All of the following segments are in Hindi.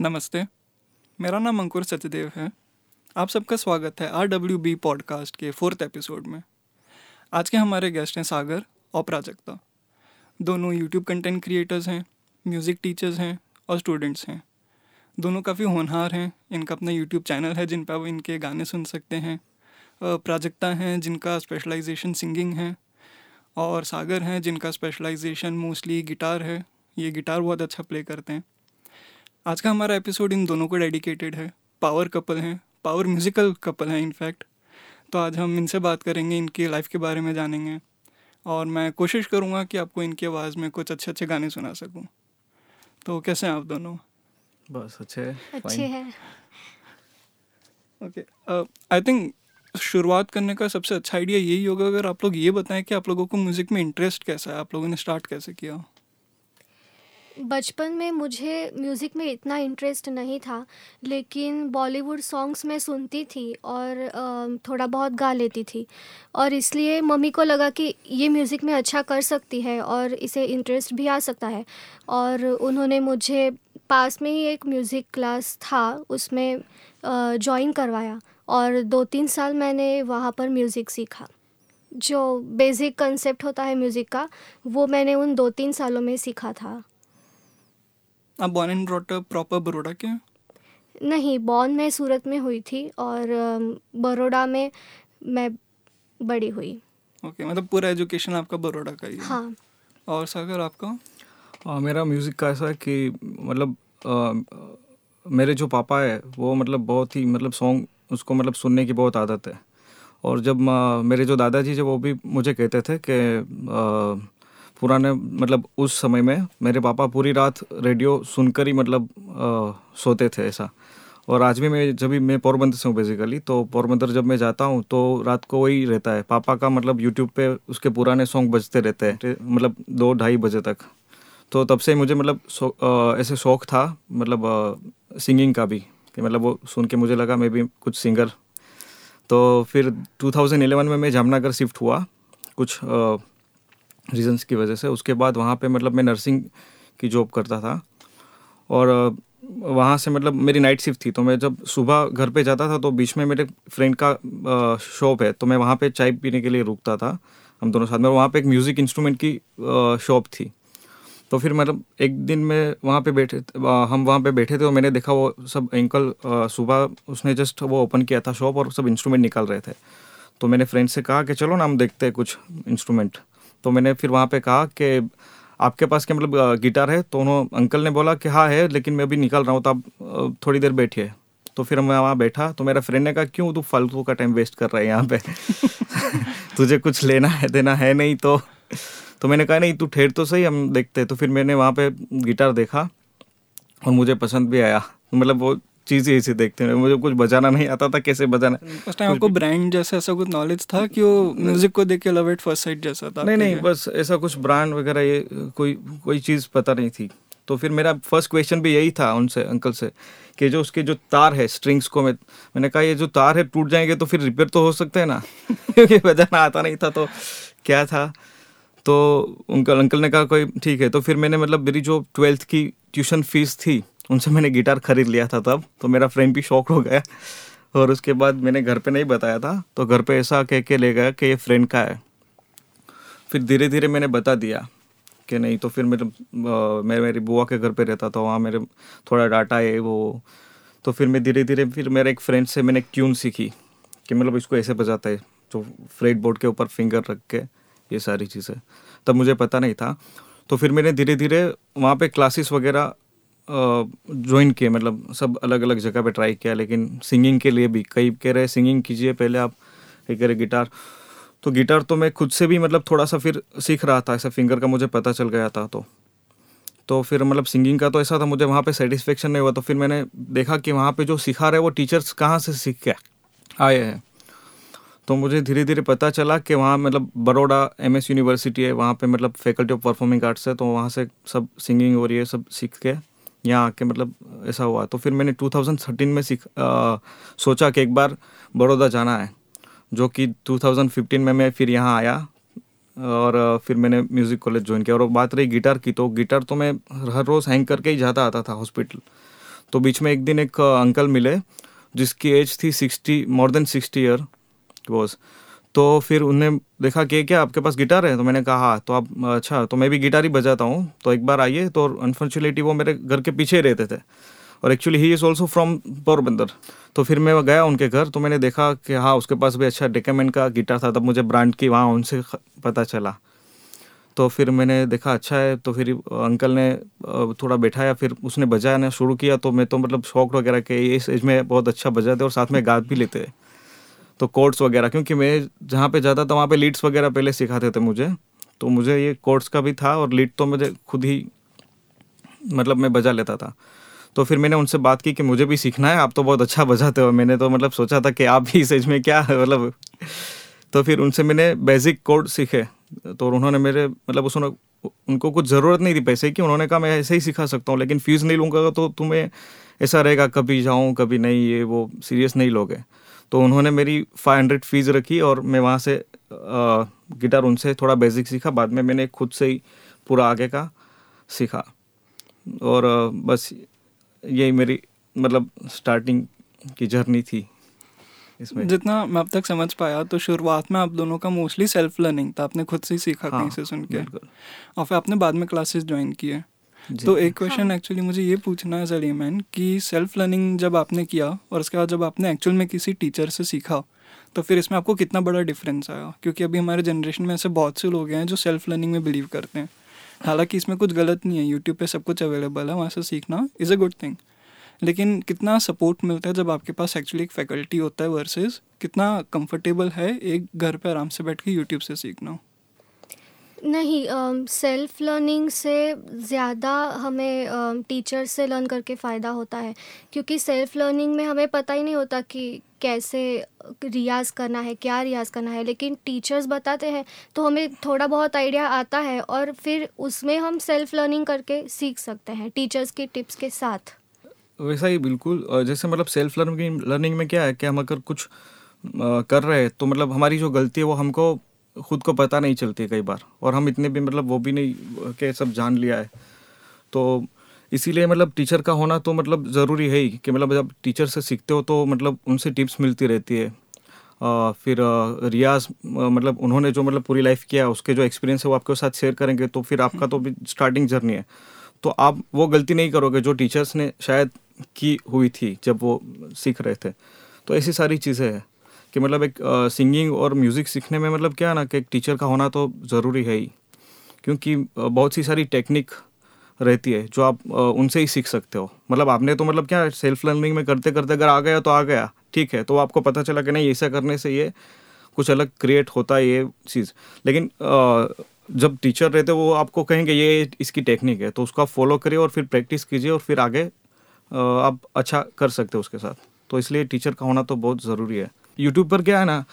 नमस्ते। मेरा नाम अंकुर सचदेव है। आप सबका स्वागत है आर डब्ल्यू बी पॉडकास्ट के फोर्थ एपिसोड में। आज के हमारे गेस्ट हैं सागर और प्राजक्ता। दोनों यूट्यूब कंटेंट क्रिएटर्स हैं म्यूज़िक टीचर्स हैं और स्टूडेंट्स हैं। दोनों काफ़ी होनहार हैं। इनका अपना यूट्यूब चैनल है जिन पर आप इनके गाने सुन सकते हैं। प्राजक्ता हैं जिनका स्पेशलाइजेशन सिंगिंग है। और सागर हैं जिनका स्पेशलाइजेशन मोस्टली गिटार है। ये गिटार बहुत अच्छा प्ले करते हैं। आज का हमारा एपिसोड इन दोनों को डेडिकेटेड है। पावर कपल हैं। पावर म्यूज़िकल कपल हैं इनफैक्ट तो आज हम इनसे बात करेंगे इनकी लाइफ के बारे में जानेंगे। और मैं कोशिश करूँगा कि आपको इनकी आवाज़ में कुछ अच्छे अच्छे गाने सुना सकूँ। तो कैसे हैं आप दोनों? बस अच्छे अच्छे हैं। ओके आई थिंक शुरुआत करने का सबसे अच्छा आइडिया यही होगा अगर आप लोग ये बताएँ कि आप लोगों को म्यूज़िक में इंटरेस्ट कैसा है आप लोगों ने स्टार्ट कैसे किया? बचपन में मुझे म्यूज़िक में इतना इंटरेस्ट नहीं था, लेकिन बॉलीवुड सॉन्ग्स मैं सुनती थी और थोड़ा बहुत गा लेती थी। और इसलिए मम्मी को लगा कि ये म्यूज़िक में अच्छा कर सकती है और इसे इंटरेस्ट भी आ सकता है। और उन्होंने मुझे, पास में ही एक म्यूज़िक क्लास था, उसमें ज्वाइन करवाया और दो तीन साल मैंने वहाँ पर म्यूज़िक सीखा। जो बेसिक कंसेप्ट होता है म्यूज़िक का, वो मैंने उन दो तीन सालों में सीखा था। आप born and brought proper Baroda के नहीं बॉर्न मैं सूरत में हुई थी और बड़ोड़ा में मैं बड़ी हुई। ओके okay, मतलब पूरा एजुकेशन आपका बड़ोड़ा का ही है। हाँ। और सागर आपका? हाँ मेरा म्यूज़िक का ऐसा है कि मतलब अ, मेरे जो पापा है वो मतलब बहुत ही मतलब सॉन्ग उसको मतलब सुनने की बहुत आदत है। और जब मेरे जो दादाजी जो वो भी मुझे कहते थे कि पुराने मतलब उस समय में मेरे पापा पूरी रात रेडियो सुनकर ही मतलब अ, सोते थे ऐसा। और आज भी मैं जब भी मैं पोरबंदर से हूँ बेसिकली तो पोरबंदर जब मैं जाता हूँ तो रात को वही रहता है। पापा का मतलब यूट्यूब पे उसके पुराने सॉन्ग बजते रहते हैं मतलब दो ढाई बजे तक। तो तब से मुझे मतलब ऐसे शौक था मतलब सिंगिंग का भी कि मतलब वो सुन के मुझे लगा मैं भी कुछ सिंगर तो फिर 2011 में मैं जामनगर शिफ्ट हुआ कुछ रीजंस की वजह से। उसके बाद वहाँ पे मतलब मैं नर्सिंग की जॉब करता था और वहाँ से मतलब मेरी नाइट शिफ्ट थी तो मैं जब सुबह घर पे जाता था तो बीच में मेरे फ्रेंड का शॉप है तो मैं वहाँ पे चाय पीने के लिए रुकता था हम दोनों साथ में। वहाँ पे एक म्यूज़िक इंस्ट्रूमेंट की शॉप थी। तो फिर मतलब एक दिन में वहाँ पे बैठे हम वहाँ पे बैठे थे और मैंने देखा वो सब अंकल सुबह उसने जस्ट वो ओपन किया था शॉप और सब इंस्ट्रूमेंट निकाल रहे थे। तो मैंने फ्रेंड से कहा कि चलो ना हम देखते हैं कुछ इंस्ट्रूमेंट तो मैंने फिर वहाँ पे कहा कि आपके पास क्या मतलब गिटार है? तो उन्होंने अंकल ने बोला कि हाँ है लेकिन मैं अभी निकल रहा हूँ तो आप थोड़ी देर बैठिए। तो फिर मैं वहाँ बैठा तो मेरा फ्रेंड ने कहा क्यों तू फालतू का टाइम वेस्ट कर रहा है यहाँ पे? तुझे कुछ लेना है देना है नहीं तो। तो मैंने कहा नहीं तू ठेर तो सही हम देखते हैं। तो फिर मैंने वहाँ पे गिटार देखा और मुझे पसंद भी आया। मतलब वो चीज़ ऐसी देखते हैं। मुझे कुछ बजाना नहीं आता था कैसे बजाना उस टाइम आपको ब्रांड जैसा ऐसा कुछ नॉलेज था कि वो म्यूज़िक को देख के लव एट फ़र्स्ट साइट जैसा था? नहीं नहीं बस ऐसा कुछ ब्रांड वगैरह ये कोई कोई चीज़ पता नहीं थी। तो फिर मेरा फ़र्स्ट क्वेश्चन भी यही था उनसे अंकल से कि जो उसके जो तार है स्ट्रिंग्स को मैं मैंने कहा ये जो तार है टूट जाएँगे तो फिर रिपेयर तो हो सकते हैं ना? क्योंकि बजाना आता नहीं था तो क्या था? तो अंकल अंकल ने कहा कोई ठीक है। तो फिर मैंने मतलब मेरी जो ट्वेल्थ की ट्यूशन फ़ीस थी उनसे मैंने गिटार खरीद लिया था तब तो मेरा फ्रेंड भी शौक हो गया। और उसके बाद मैंने घर पे नहीं बताया था तो घर पे ऐसा कह के ले गया कि ये फ्रेंड का है। फिर धीरे धीरे मैंने बता दिया कि नहीं तो फिर मेरे मैं मेरी बुआ के घर पे रहता था, वहाँ मेरे थोड़ा डाटा है, वो। तो फिर मैं धीरे धीरे फिर मेरे एक फ्रेंड से मैंने ट्यून सीखी कि मतलब इसको ऐसे बजाता है, जो फ्रेट बोर्ड के ऊपर फिंगर रख के, ये सारी चीज़ें। तब मुझे पता नहीं था। तो फिर मैंने धीरे धीरे वहाँ पे क्लासेस वगैरह ज्वाइन किए मतलब सब अलग अलग जगह पे ट्राई किया, लेकिन सिंगिंग के लिए भी, कई कह रहे सिंगिंग कीजिए पहले आप कह रहे गिटार तो गिटार तो मैं खुद से भी मतलब थोड़ा सा फिर सीख रहा था, ऐसा फिंगर का मुझे पता चल गया था तो। तो फिर मतलब सिंगिंग का तो ऐसा था, मुझे वहाँ पे सेटिस्फेक्शन नहीं हुआ तो फिर मैंने देखा कि वहाँ पे जो सिखा रहे वो टीचर्स कहाँ से सीख के आए हैं। तो मुझे धीरे धीरे पता चला कि वहाँ मतलब बड़ोड़ा एम यूनिवर्सिटी है, वहाँ पे मतलब फैकल्टी ऑफ़ परफॉर्मिंग आर्ट्स है तो वहाँ से सब सिंगिंग हो रही है, सब सीख के यहाँ आके मतलब ऐसा हुआ। तो फिर मैंने 2013 में सीख सोचा कि एक बार बड़ौदा जाना है, जो कि 2015 में मैं फिर यहाँ आया और फिर मैंने म्यूज़िक कॉलेज ज्वाइन किया। और बात रही गिटार की तो गिटार तो मैं हर रोज़ हैंग करके ही जाता आता था हॉस्पिटल तो बीच में एक दिन एक अंकल मिले, जिसकी एज थी sixty more than sixty year was तो फिर उनने देखा कि क्या, आपके पास गिटार है? तो मैंने कहा हाँ। तो आप अच्छा तो मैं भी गिटार ही बजाता हूँ। तो एक बार आइए तो अनफॉर्चुनेटली वो मेरे घर के पीछे रहते थे। और actually he is also from Porbandar तो फिर मैं गया उनके घर तो मैंने देखा कि हाँ उसके पास भी अच्छा डेकामेंट का गिटार था, तब मुझे ब्रांड की वहाँ उनसे पता चला। तो फिर मैंने देखा अच्छा है। तो फिर अंकल ने थोड़ा बैठाया, फिर उसने बजाना शुरू किया। तो मैं तो मतलब शौक वगैरह के इस एज में बहुत अच्छा बजाते और साथ में गा भी लेते तो कोर्ट्स वगैरह, क्योंकि मैं जहाँ पे जाता था, वहाँ पे लीड्स वगैरह पहले सिखाते थे मुझे। तो मुझे ये कोर्ट्स का भी था और लीड तो मुझे खुद ही मतलब मैं बजा लेता था। तो फिर मैंने उनसे बात की कि मुझे भी सीखना है, आप तो बहुत अच्छा बजाते हो। मैंने तो मतलब सोचा था कि आप भी इस एज में क्या मतलब तो फिर उनसे मैंने बेसिक कोड सीखे। तो उन्होंने मेरे मतलब उसने, उनको कुछ ज़रूरत नहीं थी पैसे की, उन्होंने कहा, मैं ऐसे ही सिखा सकता हूँ, लेकिन फ़ीस नहीं लूँगा तो तुम्हें ऐसा रहेगा, कभी जाऊँ, कभी नहीं, ये वो सीरियस नहीं लोगे। तो उन्होंने मेरी फाइव हंड्रेड फ़ीस रखी और मैं वहाँ से गिटार उनसे थोड़ा बेसिक सीखा। बाद में मैंने खुद से ही पूरा आगे का सीखा। और बस यही मेरी मतलब स्टार्टिंग की जर्नी थी इसमें। जितना मैं अब तक समझ पाया तो शुरुआत में आप दोनों का मोस्टली सेल्फ लर्निंग था। आपने खुद से ही सीखा हाँ, कहीं से सुन के। और फिर आपने बाद में क्लासेस ज्वाइन किए। तो एक क्वेश्चन हाँ. एक्चुअली मुझे ये पूछना है सलीमैन कि सेल्फ लर्निंग जब आपने किया और उसके बाद जब आपने एक्चुअल में किसी टीचर से सीखा तो फिर इसमें आपको कितना बड़ा डिफरेंस आया? क्योंकि अभी हमारे जनरेशन में ऐसे बहुत से लोग हैं जो सेल्फ लर्निंग में बिलीव करते हैं। हालाँकि इसमें कुछ गलत नहीं है यूट्यूब पे सब कुछ अवेलेबल है वहाँ से सीखना इज़ अ गुड थिंग लेकिन कितना सपोर्ट मिलता है जब आपके पास एक्चुअली एक फैकल्टी होता है वर्सेस कितना कंफर्टेबल है एक घर पे आराम से बैठ के यूट्यूब से सीखना? नहीं सेल्फ लर्निंग से ज़्यादा हमें टीचर से लर्न करके फ़ायदा होता है। क्योंकि सेल्फ लर्निंग में हमें पता ही नहीं होता कि कैसे रियाज़ करना है, क्या रियाज़ करना है। लेकिन टीचर्स बताते हैं तो हमें थोड़ा बहुत आइडिया आता है और फिर उसमें हम सेल्फ लर्निंग करके सीख सकते हैं टीचर्स की टिप्स के साथ। वैसा ही बिल्कुल जैसे मतलब सेल्फ लर्निंग लर्निंग में क्या है कि हम अगर कुछ कर रहे हैं तो मतलब हमारी जो गलती है वो हमको खुद को पता नहीं चलती है कई बार। और हम इतने भी मतलब वो भी नहीं के सब जान लिया है। तो इसीलिए मतलब टीचर का होना तो मतलब ज़रूरी है ही कि मतलब जब टीचर से सीखते हो तो मतलब उनसे टिप्स मिलती रहती है। आ, फिर रियाज मतलब उन्होंने जो मतलब पूरी लाइफ किया उसके जो एक्सपीरियंस है वो आपके साथ शेयर करेंगे तो फिर आपका तो भी स्टार्टिंग जर्नी है। तो आप वो गलती नहीं करोगे जो टीचर्स ने शायद की हुई थी जब वो सीख रहे थे। तो ऐसी सारी चीज़ें हैं। कि मतलब एक सिंगिंग और म्यूज़िक सीखने में मतलब क्या ना कि एक टीचर का होना तो ज़रूरी है ही, क्योंकि बहुत सी सारी टेक्निक रहती है जो आप उनसे ही सीख सकते हो। मतलब आपने तो मतलब क्या सेल्फ लर्निंग में करते करते अगर आ गया तो आ गया, ठीक है तो आपको पता चला कि नहीं, ऐसा करने से ये कुछ अलग क्रिएट होता है ये चीज़। लेकिन जब टीचर रहते वो आपको कहेंगे ये इसकी टेक्निक है तो उसको आप फॉलो करिए और फिर प्रैक्टिस कीजिए और फिर आगे आप अच्छा कर सकते हो उसके साथ। तो इसलिए टीचर का होना तो बहुत ज़रूरी है। यूट्यूब पर क्या है ना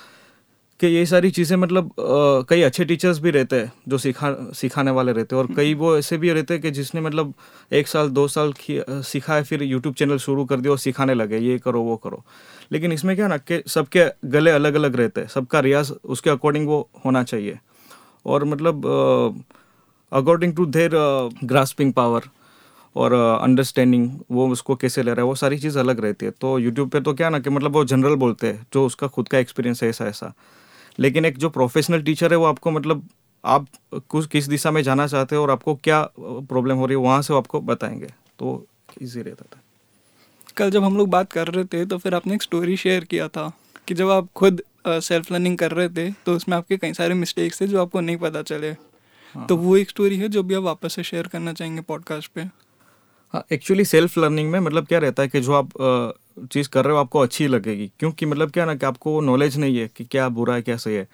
कि ये सारी चीज़ें मतलब आ, कई अच्छे टीचर्स भी रहते हैं जो सिखा सिखाने वाले रहते हैं। और कई वो ऐसे भी रहते हैं कि जिसने मतलब एक साल दो साल सीखा है फिर यूट्यूब चैनल शुरू कर दिया और सिखाने लगे ये करो वो करो। लेकिन इसमें क्या ना कि सबके गले अलग अलग रहते हैं सबका रियाज उसके अकॉर्डिंग वो होना चाहिए। और मतलब according to their grasping power और अंडरस्टैंडिंग वो उसको कैसे ले रहा है वो सारी चीज़ अलग रहती है। तो यूट्यूब पे तो क्या ना कि मतलब वो जनरल बोलते हैं जो उसका खुद का एक्सपीरियंस है ऐसा ऐसा। लेकिन एक जो प्रोफेशनल टीचर है वो आपको मतलब आप कुछ किस दिशा में जाना चाहते हो और आपको क्या प्रॉब्लम हो रही है वहाँ से वो आपको बताएँगे। तो ईजी रहता था। कल जब हम लोग बात कर रहे थे तो फिर आपने एक स्टोरी शेयर किया था कि जब आप खुद सेल्फ लर्निंग कर रहे थे तो उसमें आपके कई सारे मिस्टेक्स थे जो आपको नहीं पता चले। हाँ। तो वो एक स्टोरी है जो भी आप वापस से शेयर करना चाहेंगे पॉडकास्ट पे। एक्चुअली सेल्फ लर्निंग में मतलब क्या रहता है कि जो आप चीज़ कर रहे हो, आपको अच्छी लगेगी। क्योंकि मतलब क्या ना कि आपको नॉलेज नहीं है कि क्या बुरा है, क्या सही है।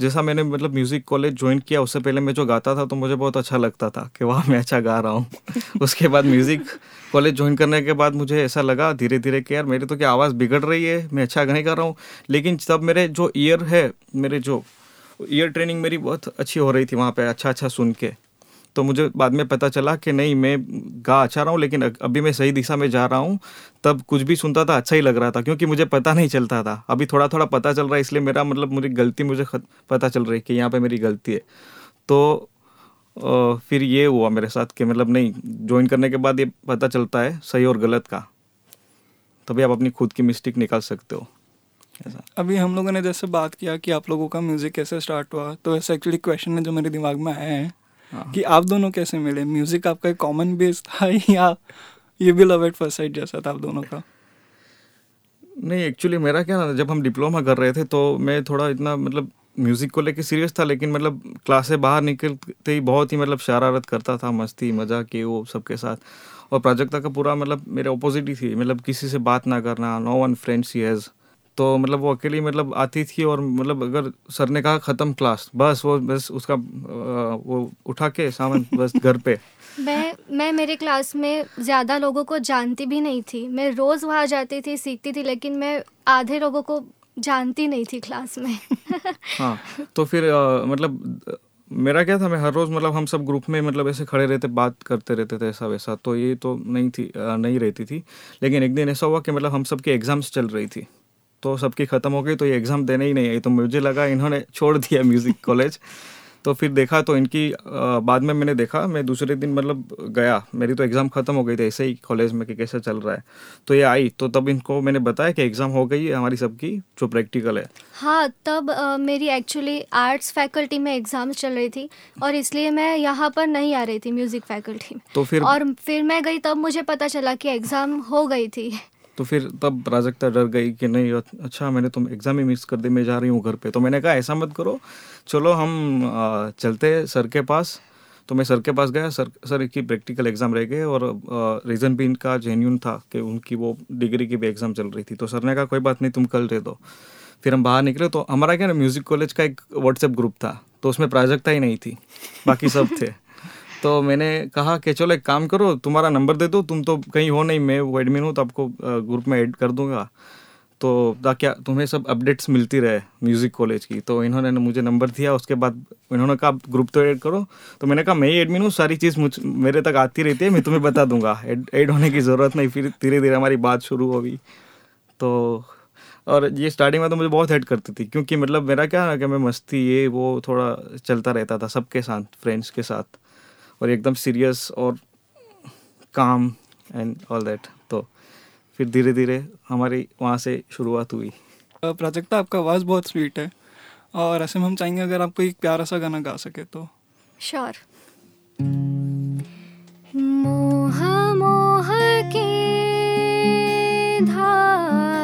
जैसा मैंने मतलब म्यूज़िक कॉलेज ज्वाइन किया, उससे पहले मैं जो गाता था तो मुझे बहुत अच्छा लगता था कि वाह, मैं अच्छा गा रहा हूँ। उसके बाद म्यूज़िक कॉलेज ज्वाइन करने के बाद मुझे ऐसा लगा धीरे धीरे कि यार, मेरी तो क्या आवाज़ बिगड़ रही है, मैं अच्छा नहीं कर रहा हूँ। लेकिन तब मेरे जो ईयर है, मेरे जो ईयर ट्रेनिंग मेरी बहुत अच्छी हो रही थी वहाँ पर अच्छा अच्छा सुन के। तो मुझे बाद में पता चला कि नहीं, मैं गा अच्छा रहा हूँ, लेकिन अभी मैं सही दिशा में जा रहा हूँ, तब कुछ भी सुनता था अच्छा ही लग रहा था, क्योंकि मुझे पता नहीं चलता था। अभी थोड़ा थोड़ा पता चल रहा है, इसलिए मेरा मतलब मुझे गलती मुझे पता चल रही है कि यहाँ पर मेरी गलती है। तो फिर ये हुआ मेरे साथ कि मतलब नहीं ज्वाइन करने के बाद ये पता चलता है, सही और गलत का। तभी आप अपनी खुद की मिस्टेक निकाल सकते हो। ऐसा। अभी हम लोगों ने जैसे बात किया कि आप लोगों का म्यूज़िक कैसे स्टार्ट हुआ तो ऐसा एक्चुअली क्वेश्चन है जो मेरे दिमाग में आया है। कि आप दोनों कैसे मिले? म्यूज़िक आपका एक कॉमन बेस था या ये भी लव एट फ़र्स्ट साइड जैसा था आप दोनों का? नहीं एक्चुअली मेरा क्या ना जब हम डिप्लोमा कर रहे थे तो मैं थोड़ा इतना मतलब म्यूज़िक को लेके सीरियस था लेकिन मतलब क्लास से बाहर निकलते ही बहुत ही मतलब शरारत करता था मस्ती मज़ाक ये वो सबके साथ। और प्राजक्ता का पूरा मतलब मेरे अपोजिट ही थी मतलब किसी से बात ना करना no one friends he has तो मतलब वो अकेली मतलब आती थी और मतलब अगर सर ने कहा ख़त्म क्लास बस वो बस उसका वो उठा के सामान बस घर पे। मैं मैं मेरे क्लास में ज़्यादा लोगों को जानती भी नहीं थी। मैं रोज़ वहाँ जाती थी सीखती थी लेकिन मैं आधे लोगों को जानती नहीं थी क्लास में। हाँ तो फिर अ, मतलब मेरा क्या था मैं हर रोज़ मतलब हम सब ग्रुप में मतलब ऐसे खड़े रहते बात करते रहते थे ऐसा वैसा तो ये तो नहीं थी अ, नहीं रहती थी। लेकिन एक दिन ऐसा हुआ कि मतलब हम सब की एग्ज़ाम्स चल रही थी। तो सबकी ख़त्म हो गई तो ये एग्ज़ाम देने ही नहीं आई। तो मुझे लगा इन्होंने छोड़ दिया म्यूज़िक कॉलेज तो फिर देखा तो इनकी बाद में मैंने देखा मैं दूसरे दिन मतलब गया। मेरी तो एग्ज़ाम ख़त्म हो गई थी ऐसे ही कॉलेज में कि कैसा चल रहा है। तो ये आई तो तब इनको मैंने बताया कि एग्ज़ाम हो गई है हमारी सबकी जो प्रैक्टिकल है। हाँ तब अ, मेरी एक्चुअली आर्ट्स फैकल्टी में एग्ज़ाम चल रही थी और इसलिए मैं यहाँ पर नहीं आ रही थी म्यूज़िक फैकल्टी में। तो फिर और फिर मैं गई तब मुझे पता चला कि एग्ज़ाम हो गई थी। तो फिर तब प्राजक्ता डर गई कि नहीं अच्छा मैंने तुम एग्ज़ाम ही मिस कर दी, मैं जा रही हूँ घर पे। तो मैंने कहा, ऐसा मत करो, चलो हम चलते सर के पास। तो मैं सर के पास गया, सर सर की प्रैक्टिकल एग्ज़ाम रह गए और रीज़न भी इनका जेन्यून था कि उनकी वो डिग्री की भी एग्ज़ाम चल रही थी। तो सर ने कहा, कोई बात नहीं, तुम कल दे दो। फिर हम बाहर निकले तो हमारा क्या ना म्यूज़िक कॉलेज का एक व्हाट्सएप ग्रुप था तो उसमें प्राजक्ता ही नहीं थी, बाकी सब थे। तो मैंने कहा कि चलो एक काम करो, तुम्हारा नंबर दे दो, तुम तो कहीं हो नहीं, मैं वो एडमिन हूँ तो आपको ग्रुप में ऐड कर दूँगा। तो ताकि तुम्हें सब अपडेट्स मिलती रहे म्यूज़िक कॉलेज की। तो इन्होंने न, मुझे नंबर दिया, उसके बाद इन्होंने कहा ग्रुप तो ऐड करो। तो मैंने कहा, मैं ही एडमिन हूँ, सारी चीज़ मुझ, मेरे तक आती रहती है, मैं तुम्हें बता दूँगा। ऐड होने की ज़रूरत नहीं, फिर धीरे धीरे हमारी बात शुरू हो गई तो और ये स्टार्टिंग में तो मुझे बहुत हेल्प करती थी, क्योंकि मतलब मेरा क्या है कि मैं मस्ती, ये, वो थोड़ा चलता रहता था सबके साथ फ्रेंड्स के साथ। और एकदम सीरियस और काम एंड ऑल दैट तो फिर धीरे धीरे हमारी वहाँ से शुरुआत हुई। प्राजक्ता आपका आवाज़ बहुत स्वीट है और ऐसे में हम चाहेंगे अगर आपको एक प्यारा सा गाना गा सके तो। श्योर मोह मोह के धागे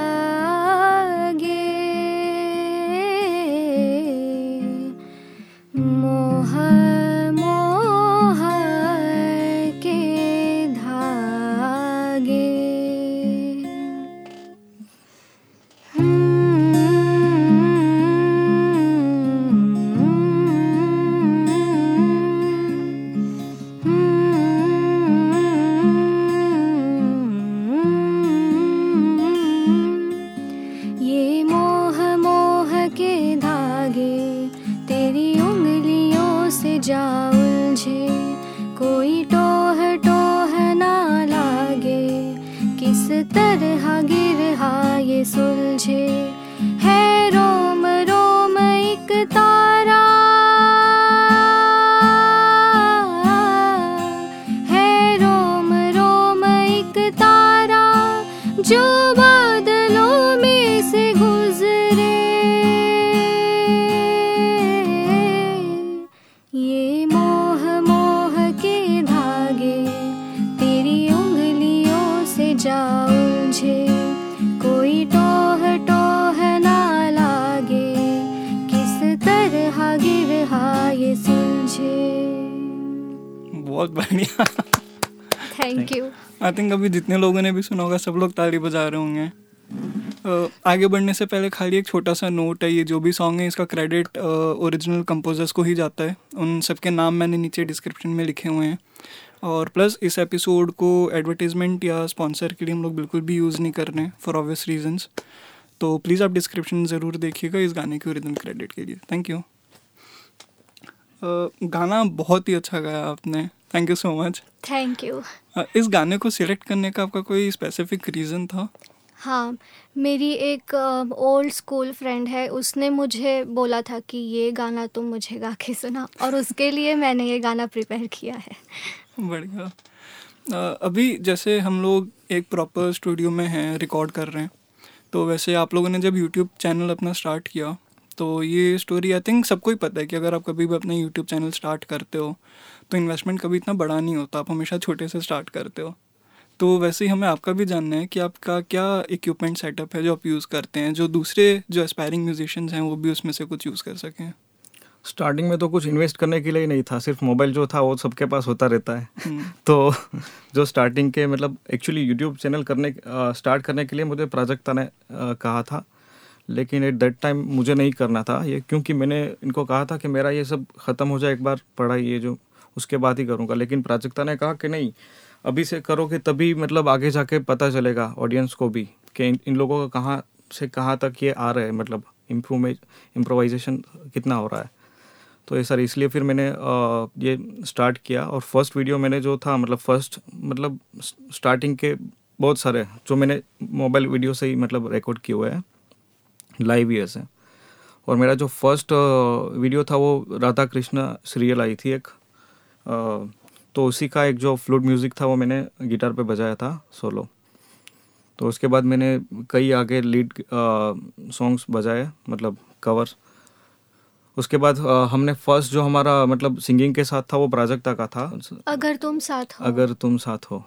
थैंक यू आई थिंक अभी जितने लोगों ने भी सुना होगा सब लोग ताली बजा रहे होंगे। अ, आगे बढ़ने से पहले खाली एक छोटा सा नोट है ये जो भी सॉन्ग है इसका क्रेडिट ओरिजिनल uh, कंपोजर्स को ही जाता है। उन सबके नाम मैंने नीचे डिस्क्रिप्शन में लिखे हुए हैं। और प्लस इस एपिसोड को एडवर्टीजमेंट या स्पॉन्सर के लिए हम लोग बिल्कुल भी यूज़ नहीं कर रहे हैं फॉर ऑब्वियस रीजंस तो प्लीज़ आप डिस्क्रिप्शन ज़रूर देखिएगा इस गाने के ओरिजिनल क्रेडिट के लिए। थैंक यू uh, गाना बहुत ही अच्छा गाया आपने। Thank you so much thank you इस गाने को सिलेक्ट करने का आपका कोई स्पेसिफिक रीज़न था? हाँ मेरी एक ओल्ड स्कूल फ्रेंड है उसने मुझे बोला था कि ये गाना तुम मुझे गा के सुना और उसके लिए मैंने ये गाना प्रिपेयर किया है। बढ़िया। अ, अभी जैसे हम लोग एक प्रॉपर स्टूडियो में हैं रिकॉर्ड कर रहे हैं तो वैसे आप लोगों ने जब यूट्यूब चैनल अपना स्टार्ट किया तो ये स्टोरी आई थिंक सबको ही पता है कि अगर आप कभी भी अपना यूट्यूब चैनल स्टार्ट करते हो तो इन्वेस्टमेंट कभी इतना बड़ा नहीं होता आप हमेशा छोटे से स्टार्ट करते हो। तो वैसे ही हमें आपका भी जानना है कि आपका क्या इक्विपमेंट सेटअप है जो आप यूज़ करते हैं जो दूसरे जो एस्पायरिंग म्यूजिशियंस हैं वो भी उसमें से कुछ यूज़ कर सकें। स्टार्टिंग में तो कुछ इन्वेस्ट करने के लिए ही नहीं था सिर्फ़ मोबाइल जो था वो सबके पास होता रहता है। हम्म, तो जो स्टार्टिंग के मतलब एक्चुअली यूट्यूब चैनल करने स्टार्ट करने के लिए मुझे प्राजक्ता ने कहा था। लेकिन एट दैट टाइम मुझे नहीं करना था ये क्योंकि मैंने इनको कहा था कि मेरा ये सब ख़त्म हो जाए एक बार पढ़ाई ये जो उसके बाद ही करूँगा। लेकिन प्राजक्ता ने कहा कि नहीं अभी से करोगे तभी मतलब आगे जाके पता चलेगा ऑडियंस को भी कि इन, इन लोगों का कहाँ से कहाँ तक ये आ रहा है मतलब इम्प्रूवमेंट इम्प्रोवाइजेशन कितना हो रहा है। तो ये सर इसलिए फिर मैंने ये स्टार्ट किया और फ़र्स्ट वीडियो मैंने जो था मतलब फ़र्स्ट मतलब स्टार्टिंग के बहुत सारे जो मैंने मोबाइल वीडियो से ही मतलब रिकॉर्ड किए हुए हैं लाइव ईयर से और मेरा जो फ़र्स्ट वीडियो था वो राधा कृष्णा सीरियल आई थी एक। तो उसी का एक जो फ्लूट म्यूज़िक था वो मैंने गिटार पे बजाया था सोलो तो उसके बाद मैंने कई आगे लीड सॉन्ग्स बजाए मतलब कवर उसके बाद अ, हमने फ़र्स्ट जो हमारा मतलब सिंगिंग के साथ था वो प्राजक्ता का था. अगर तुम साथ हो। अगर तुम साथ हो।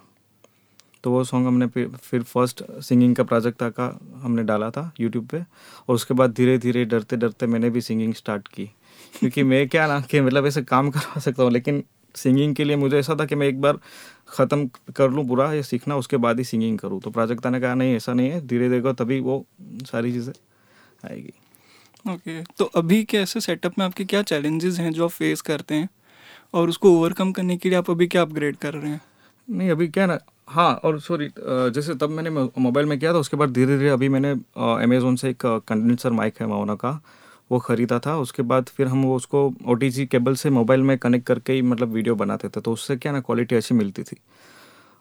तो वो सॉन्ग हमने फिर फिर फ़र्स्ट सिंगिंग का प्राजक्ता का हमने डाला था यूट्यूब पे और उसके बाद धीरे धीरे डरते डरते मैंने भी सिंगिंग स्टार्ट की। क्योंकि मैं क्या ना कि मतलब ऐसे काम करवा सकता हूँ लेकिन सिंगिंग के लिए मुझे ऐसा था कि मैं एक बार ख़त्म कर लूँ पूरा ये सीखना उसके बाद ही सिंगिंग करूँ। तो प्राजक्ता ने कहा नहीं ऐसा नहीं है धीरे धीरे तभी वो सारी चीज़ें आएगी। ओके तो अभी के ऐसे सेटअप में आपके क्या चैलेंजेस हैं जो आप फेस करते हैं? और उसको ओवरकम करने के लिए आप अभी क्या अपग्रेड कर रहे हैं? नहीं अभी क्या ना हाँ और सॉरी जैसे तब मैंने मोबाइल में किया था उसके बाद धीरे धीरे अभी मैंने अमेजोन से एक कंडेंसर माइक है माओना का। वो ख़रीदा था। उसके बाद फिर हम वो उसको ओटीजी केबल से मोबाइल में कनेक्ट करके ही मतलब वीडियो बनाते थे। तो उससे क्या ना क्वालिटी अच्छी मिलती थी।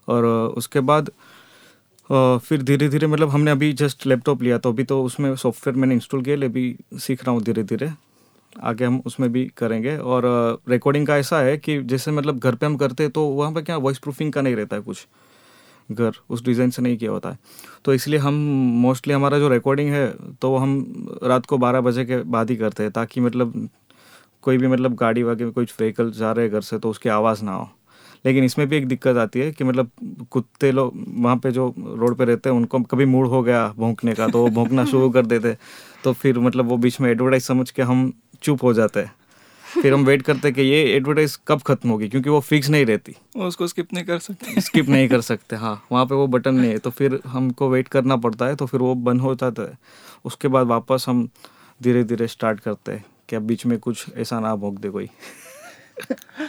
और उसके बाद फिर धीरे धीरे मतलब हमने अभी जस्ट लैपटॉप लिया तो अभी तो उसमें सॉफ्टवेयर मैंने इंस्टॉल किया, ले भी सीख रहा हूँ धीरे धीरे आगे हम उसमें भी करेंगे। और रिकॉर्डिंग का ऐसा है कि जैसे मतलब घर पे हम करते हैं तो वहाँ पे क्या वॉइस प्रूफिंग का नहीं रहता है कुछ। घर, उस डिज़ाइन से नहीं किया होता है। तो इसलिए हम मोस्टली हमारा जो रिकॉर्डिंग है तो हम रात को बारह बजे के बाद ही करते हैं, ताकि मतलब कोई भी मतलब गाड़ी वागे कोई व्हीकल जा रहे हैं घर से तो उसकी आवाज़ ना हो। लेकिन इसमें भी एक दिक्कत आती है कि मतलब कुत्ते लोग वहाँ पे जो रोड पे रहते हैं, उनको कभी मूड हो गया भोंकने का तो वो भोंकना शुरू कर देते तो फिर मतलब वो बीच में एडवर्टाइज समझ के हम चुप हो जाते हैं। फिर हम वेट करते हैं कि ये एडवर्टाइज कब खत्म होगी क्योंकि वो फिक्स नहीं रहती। उसको स्किप नहीं कर सकते। स्किप नहीं कर सकते हाँ वहाँ पे वो बटन नहीं है। तो फिर हमको वेट करना पड़ता है तो फिर वो बंद हो जाता है। उसके बाद वापस हम धीरे धीरे स्टार्ट करते हैं कि अब बीच में कुछ ऐसा ना भोंक दे कोई।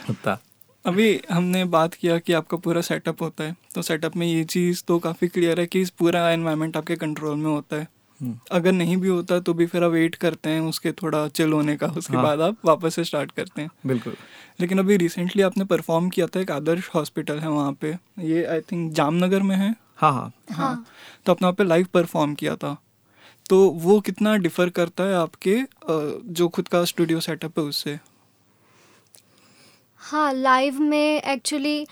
होता। अभी हमने बात किया कि आपका पूरा सेटअप होता है। तो सेटअप में ये चीज़ तो काफ़ी क्लियर है कि इस पूरा एनवायरनमेंट आपके कंट्रोल में होता है। अगर नहीं भी होता तो भी फिर आप वेट करते हैं उसके थोड़ा चिल होने का उसके हाँ। बाद आप वापस से स्टार्ट करते हैं। बिल्कुल। लेकिन अभी रिसेंटली आपने परफॉर्म किया था एक आदर्श हॉस्पिटल है वहाँ पे ये आई थिंक जामनगर में है? हाँ हाँ। हाँ। तो आपने वहाँ पे लाइव परफॉर्म किया था। तो वो कितना डिफर करता है आपके जो खुद का स्टूडियो सेटअप है उससे? हाँ लाइव में एक्चुअली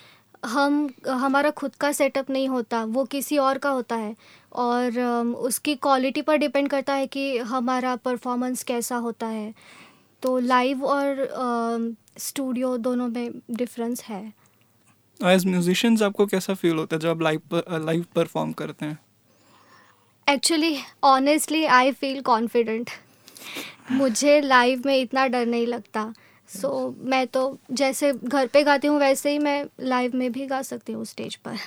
हम हमारा खुद का सेटअप नहीं होता वो किसी और का होता है। और उसकी क्वालिटी पर डिपेंड करता है कि हमारा परफॉर्मेंस कैसा होता है। तो लाइव और स्टूडियो दोनों में डिफरेंस है। एज म्यूजिशियंस आपको कैसा फील होता है जब आप लाइव लाइव परफॉर्म करते हैं? Actually honestly I feel confident मुझे लाइव में इतना डर नहीं लगता। सो so, मैं तो जैसे घर पे गाती हूँ वैसे ही मैं लाइव में भी गा सकती हूँ स्टेज पर।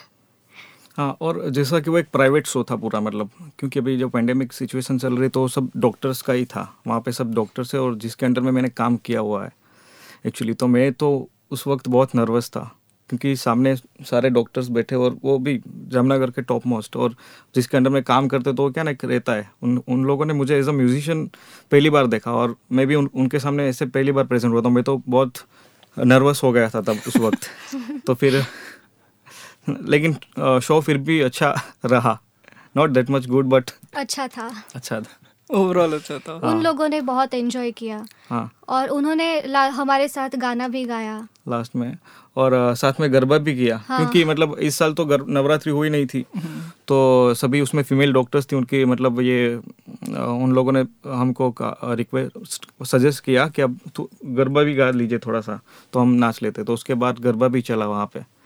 हाँ और जैसा कि वो एक प्राइवेट शो था पूरा मतलब क्योंकि अभी जो पेंडेमिक सिचुएशन चल रही तो वो सब डॉक्टर्स का ही था। वहाँ पे सब डॉक्टर्स है और जिसके अंडर में मैंने काम किया हुआ है। एक्चुअली तो मैं तो उस वक्त बहुत नर्वस था क्योंकि सामने सारे डॉक्टर्स बैठे और वो भी जामनगर के टॉप मोस्ट और जिसके अंडर में काम करते तो वो क्या ना रहता है। उन उन लोगों ने मुझे एज अ म्यूजिशियन पहली बार देखा और मैं भी उन, उनके सामने ऐसे पहली बार प्रेजेंट हुआ था। मैं तो बहुत नर्वस हो गया था तब उस वक्त। तो फिर लेकिन शो फिर भी अच्छा रहा। Not that much good but अच्छा था। अच्छा था। ओवरऑल अच्छा था। हाँ। उन लोगों ने बहुत एंजॉय किया। हाँ। और उन्होंने हमारे साथ गाना भी गाया। लास्ट में। और साथ में गरबा भी किया। हाँ। क्योंकि मतलब इस साल तो नवरात्रि हुई नहीं थी। तो सभी उसमें फीमेल डॉक्टर्स थी उनकी मतलब ये उन लोगों ने हमको रिक्वेस्ट सजेस्ट किया कि अब तो गरबा भी गा लीजिए थोड़ा सा। तो हम नाच लेते। तो उसके बाद गरबा भी चला वहाँ पे।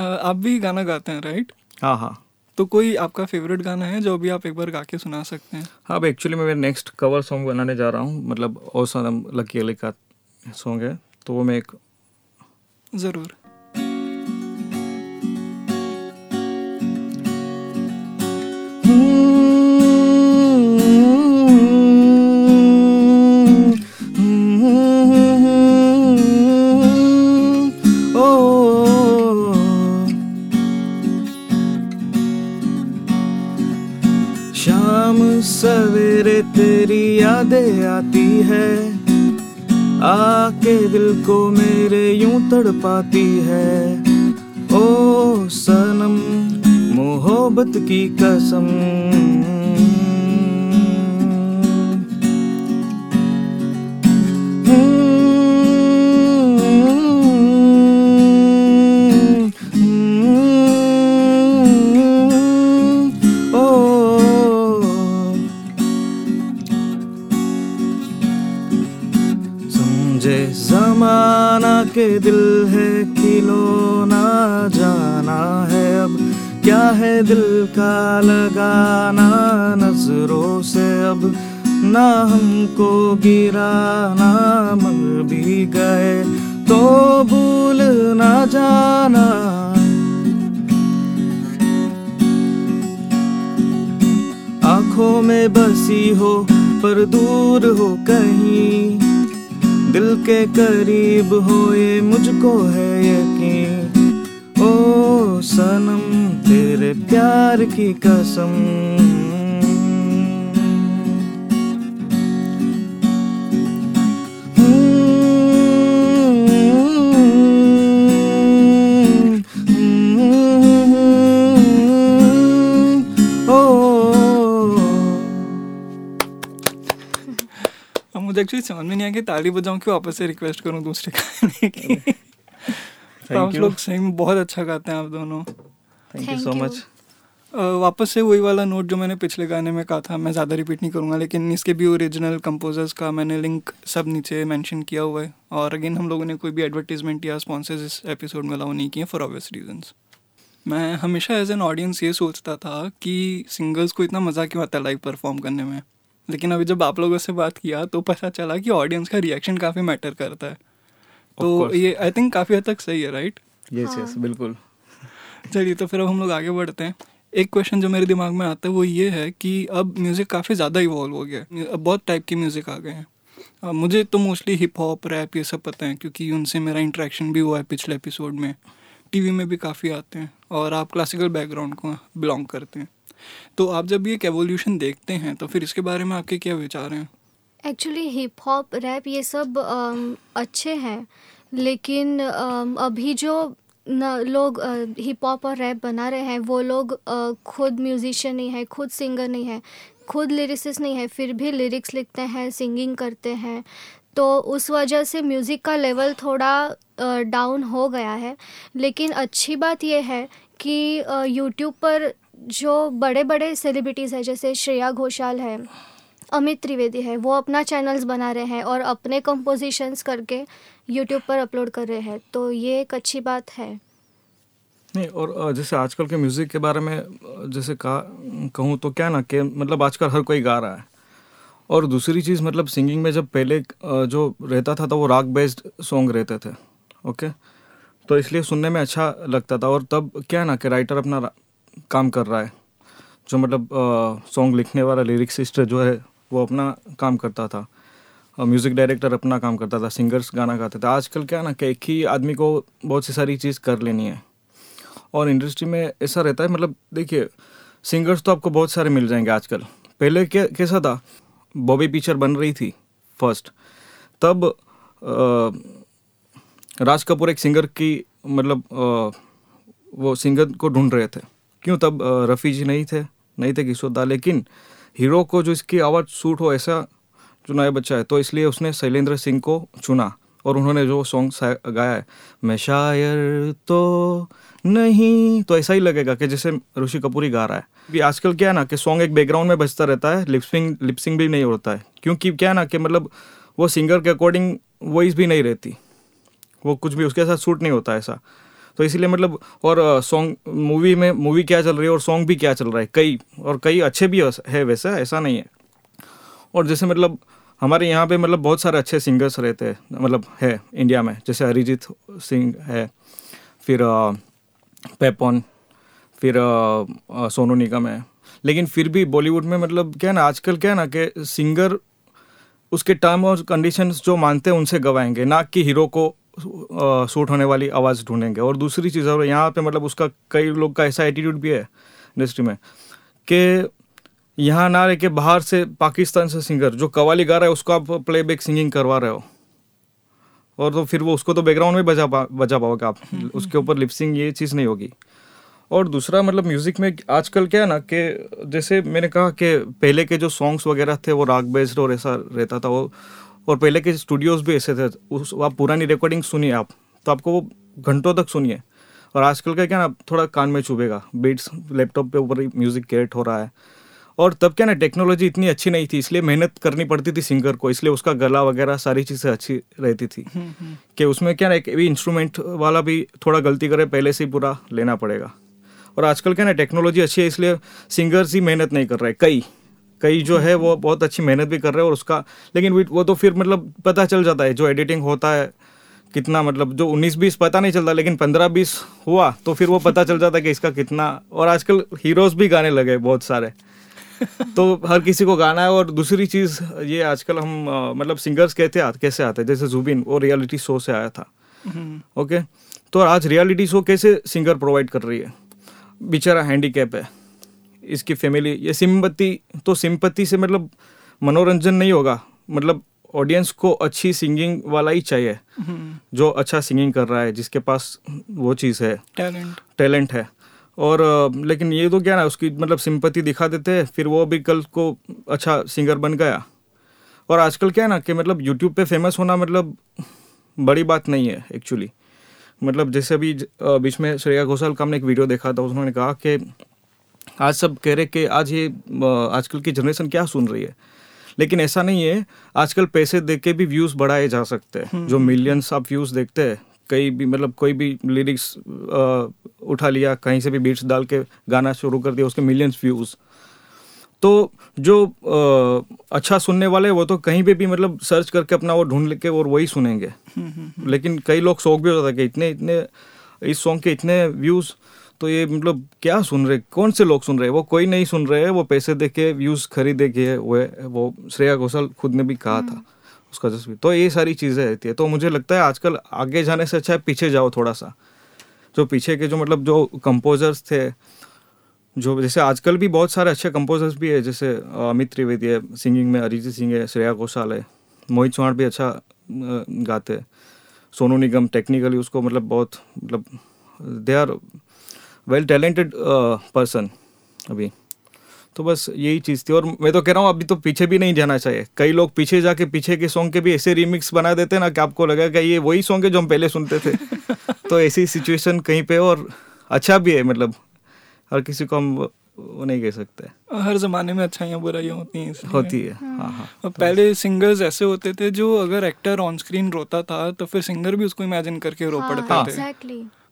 आप भी गाना गाते हैं राइट हाँ हाँ। तो कोई आपका फेवरेट गाना है जो भी आप एक बार गा के सुना सकते हैं? हाँ अब एक्चुअली मैं मेरा नेक्स्ट कवर सॉन्ग बनाने जा रहा हूँ। मतलब ओ सनम लकी अली का सॉन्ग है तो वो मैं एक ज़रूर। तेरी यादें आती है, आके दिल को मेरे यूँ तड़पाती है। ओ सनम, मोहब्बत की कसम। समझे जमाना के दिल है खिलौना जाना है अब। क्या है दिल का लगाना नज़रों से अब? ना हमको गिराना मर भी गए तो भूल ना जाना। आँखों में बसी हो पर दूर हो कहीं दिल के करीब हो ये मुझको है यकीन। ओ सनम तेरे प्यार की कसम। एक्चुअली समझ में नहीं आया कि ताली बजाऊं कि वापस से रिक्वेस्ट करूँ दूसरे गाने की तो आप लोग सही में बहुत अच्छा गाते हैं आप दोनों। थैंक यू सो मच वापस से वही वाला नोट जो मैंने पिछले गाने में कहा था मैं ज़्यादा रिपीट नहीं करूँगा लेकिन इसके भी ओरिजिनल कंपोजर्स का मैंने लिंक सब नीचे मेंशन किया हुआ है। और अगेन हम लोगों ने कोई भी एडवर्टीजमेंट या स्पॉन्सर्स इस एपिसोड में अलाउ नहीं किए फॉर ऑब्वियस रीजंस मैं हमेशा एज एन ऑडियंस ये सोचता था कि सिंगर्स को इतना मज़ा क्यों आता है लाइव परफॉर्म करने में? लेकिन अभी जब आप लोगों से बात किया तो पता चला कि ऑडियंस का रिएक्शन काफ़ी मैटर करता है। तो ये आई थिंक काफ़ी हद तक सही है राइट यस। यस बिल्कुल। चलिए तो फिर अब हम लोग आगे बढ़ते हैं। एक क्वेश्चन जो मेरे दिमाग में आता है वो ये है कि अब म्यूज़िक काफ़ी ज़्यादा इवॉल्व हो गया है। अब बहुत टाइप के म्यूज़िक आ गए हैं। अब मुझे तो मोस्टली हिप हॉप रैप ये सब पता है क्योंकि उनसे मेरा इंटरेक्शन भी हुआ है पिछले एपिसोड में। टीवी में भी काफ़ी आते हैं और आप क्लासिकल बैकग्राउंड को बिलोंग करते हैं। तो आप जब ये एवोल्यूशन देखते हैं तो फिर इसके बारे में आपके क्या विचार हैं? एक्चुअली हिप हॉप रैप ये सब अच्छे हैं, लेकिन अभी जो न, लोग हिप हॉप और रैप बना रहे हैं, वो लोग खुद म्यूजिशियन नहीं है, खुद सिंगर नहीं है, खुद लिरिसिस्ट नहीं है, फिर भी लिरिक्स लिखते हैं सिंगिंग करते हैं। तो उस वजह से म्यूज़िक का लेवल थोड़ा डाउन हो गया है। लेकिन अच्छी बात यह है कि यूट्यूब पर जो बड़े बड़े सेलिब्रिटीज़ हैं, जैसे श्रेया घोषाल है, अमित त्रिवेदी है, वो अपना चैनल्स बना रहे हैं और अपने कंपोजिशंस करके यूट्यूब पर अपलोड कर रहे हैं। तो ये एक अच्छी बात है। नहीं, और जैसे आजकल के म्यूज़िक के बारे में, जैसे कहा कहूँ तो क्या ना कि मतलब आजकल हर कोई गा रहा है। और दूसरी चीज़ मतलब सिंगिंग में जब पहले जो रहता था तो वो राग बेस्ड सॉन्ग रहते थे ओके तो इसलिए सुनने में अच्छा लगता था और तब क्या ना कि राइटर अपना काम कर रहा है। जो मतलब सॉन्ग लिखने वाला लिरिक्सिस्ट जो है वो अपना काम करता था। म्यूज़िक डायरेक्टर अपना काम करता था सिंगर्स गाना गाते थे। आजकल क्या ना कि एक ही आदमी को बहुत सी सारी चीज़ कर लेनी है। और इंडस्ट्री में ऐसा रहता है मतलब देखिए सिंगर्स तो आपको बहुत सारे मिल जाएँगे आजकल। पहले क्या कैसा था? बॉबी पिक्चर बन रही थी फ़र्स्ट तब अ, राज कपूर एक सिंगर की मतलब अ, वो सिंगर को ढूंढ रहे थे। क्यों तब रफ़ी जी नहीं थे? नहीं थे किशोर दा, लेकिन हीरो को जो इसकी आवाज़ सूट हो, ऐसा चुनाया बच्चा है तो इसलिए उसने शैलेंद्र सिंह को चुना और उन्होंने जो सॉन्ग गाया है, मैं शायर तो नहीं। तो ऐसा ही लगेगा कि जैसे ऋषि कपूर ही गा रहा है। भी आजकल क्या है ना कि सॉन्ग एक बैकग्राउंड में बजता रहता है लिपसिंग लिपसिंग भी नहीं होता है। क्योंकि क्या है ना कि मतलब वो सिंगर के अकॉर्डिंग वॉइस भी नहीं रहती। वो कुछ भी, उसके साथ सूट नहीं होता ऐसा। तो इसीलिए मतलब और सॉन्ग मूवी में मूवी क्या चल रही है और सॉन्ग भी क्या चल रहा है? कई, और कई अच्छे भी है वैसे, ऐसा नहीं है। और जैसे मतलब हमारे यहाँ पे मतलब बहुत सारे अच्छे सिंगर्स रहते हैं मतलब है इंडिया में। जैसे अरिजीत सिंह है, फिर पेपॉन फिर सोनू निगम है। लेकिन फिर भी बॉलीवुड में मतलब क्या है ना, आजकल क्या है ना कि सिंगर उसके टर्म और कंडीशंस जो मानते हैं, उनसे गवाएँगे। ना कि हीरो को सूट होने वाली आवाज़ ढूंढेंगे। और दूसरी चीज़ और यहाँ पे मतलब उसका कई लोग का ऐसा एटीट्यूड भी है इंडस्ट्री में कि यहाँ ना रह के बाहर से पाकिस्तान से सिंगर जो कवाली गा रहा है उसको आप प्ले बैक सिंगिंग करवा रहे हो। और तो फिर वो उसको तो बैकग्राउंड में बजा पा बजा पाओगे आप हम्म, हम्म, उसके ऊपर लिपसिंग ये चीज़ नहीं होगी। और दूसरा मतलब म्यूज़िक में आजकल क्या है ना कि जैसे मैंने कहा कि पहले के जो सॉन्ग्स वगैरह थे वो राग बेस्ड और ऐसा रहता था वो और पहले के स्टूडियोज़ भी ऐसे थे उस आप पुरानी रिकॉर्डिंग सुनिए आप तो आपको वो घंटों तक सुनिए। और आजकल का क्या ना थोड़ा कान में चुभेगा बीट्स लैपटॉप पे ऊपर ही म्यूज़िक क्रिएट हो रहा है। और तब क्या ना टेक्नोलॉजी इतनी अच्छी नहीं थी इसलिए मेहनत करनी पड़ती थी सिंगर को इसलिए उसका गला वगैरह सारी चीज़ें अच्छी रहती थी। हम्म, हम्म। कि उसमें क्या ना एक भी इंस्ट्रूमेंट वाला भी थोड़ा गलती करे पहले से ही पूरा लेना पड़ेगा। और आजकल क्या ना टेक्नोलॉजी अच्छी है इसलिए सिंगर्स ही मेहनत नहीं कर रहे कई। कई जो है वो बहुत अच्छी मेहनत भी कर रहे हैं और उसका लेकिन वो तो फिर मतलब पता चल जाता है जो एडिटिंग होता है कितना मतलब जो उन्नीस बीस पता नहीं चलता लेकिन पंद्रह बीस हुआ तो फिर वो पता चल जाता है कि इसका कितना और आजकल हीरोज भी गाने लगे बहुत सारे। तो हर किसी को गाना है और दूसरी चीज़ ये आजकल हम मतलब सिंगर्स कहते हैं कैसे आते हैं? जैसे जुबिन वो रियलिटी शो से आया था। Okay hmm. तो आज रियलिटी शो कैसे सिंगर प्रोवाइड कर रही है? बेचारा हैंडीकैप है। इसकी फैमिली ये सिम्पति तो सिंपति से मतलब मनोरंजन नहीं होगा। मतलब ऑडियंस को अच्छी सिंगिंग वाला ही चाहिए हम्म। जो अच्छा सिंगिंग कर रहा है जिसके पास वो चीज़ है। टैलेंट टैलेंट है। और लेकिन ये तो क्या ना उसकी मतलब सिंपति दिखा देते हैं फिर वो भी कल को अच्छा सिंगर बन गया। और आजकल क्या है ना कि मतलब यूट्यूब पे फ़ेमस होना मतलब बड़ी बात नहीं है एक्चुअली मतलब जैसे अभी बीच में श्रेया घोषाल का हमने एक वीडियो देखा था उन्होंने कहा कि आज सब कह रहे कि आज ये आजकल की जनरेशन क्या सुन रही है? लेकिन ऐसा नहीं है आजकल पैसे दे के भी व्यूज़ बढ़ाए जा सकते हैं। हम्म। जो मिलियंस आप व्यूज़ देखते हैं कई भी मतलब कोई भी लिरिक्स उठा लिया कहीं से भी बीट्स डाल के गाना शुरू कर दिया उसके मिलियंस व्यूज़ तो जो आ, अच्छा सुनने वाले वो तो कहीं पे भी मतलब सर्च करके अपना वो ढूंढ लेके और वही सुनेंगे। हम्म, हम्म, लेकिन कई लोग शौक भी होता है कि इतने इतने इस सॉन्ग के इतने व्यूज़ तो ये मतलब क्या सुन रहे कौन से लोग सुन रहे? हैं वो कोई नहीं सुन रहे हैं वो पैसे दे के व्यूज़ खरीदे के वो वो श्रेया घोषाल खुद ने भी कहा था हम्म। उसका जस्ट तो ये सारी चीज़ें रहती है। तो मुझे लगता है आजकल आगे जाने से अच्छा है पीछे जाओ थोड़ा सा। जो पीछे के जो मतलब जो कंपोजर्स थे जो जैसे आजकल भी बहुत सारे अच्छे कंपोजर्स भी है जैसे अमित त्रिवेदी है सिंगिंग में अरिजीत सिंह है श्रेया घोषाल है मोहित चौहान भी अच्छा गाते हैं। सोनू निगम टेक्निकली उसको मतलब बहुत मतलब they are well talented person अभी। तो बस यही चीज़ थी और मैं तो कह रहा हूँ अभी तो पीछे भी नहीं जाना चाहिए। कई लोग पीछे जाके पीछे के सॉन्ग के भी ऐसे रिमिक्स बना देते हैं ना कि आपको लगा कि ये वही सॉन्ग है जो हम पहले सुनते थे। तो ऐसी सिचुएशन कहीं पे और अच्छा भी है मतलब हर किसी को हम वो नहीं कह सकते। हर जमाने में अच्छाइयाँ बुराइयाँ होती हैं होती है हाँ हाँ। तो पहले सिंगर्स ऐसे होते थे जो अगर एक्टर ऑन स्क्रीन रोता था तो फिर सिंगर भी उसको इमेजिन करके रो पड़ता पड़ते थे।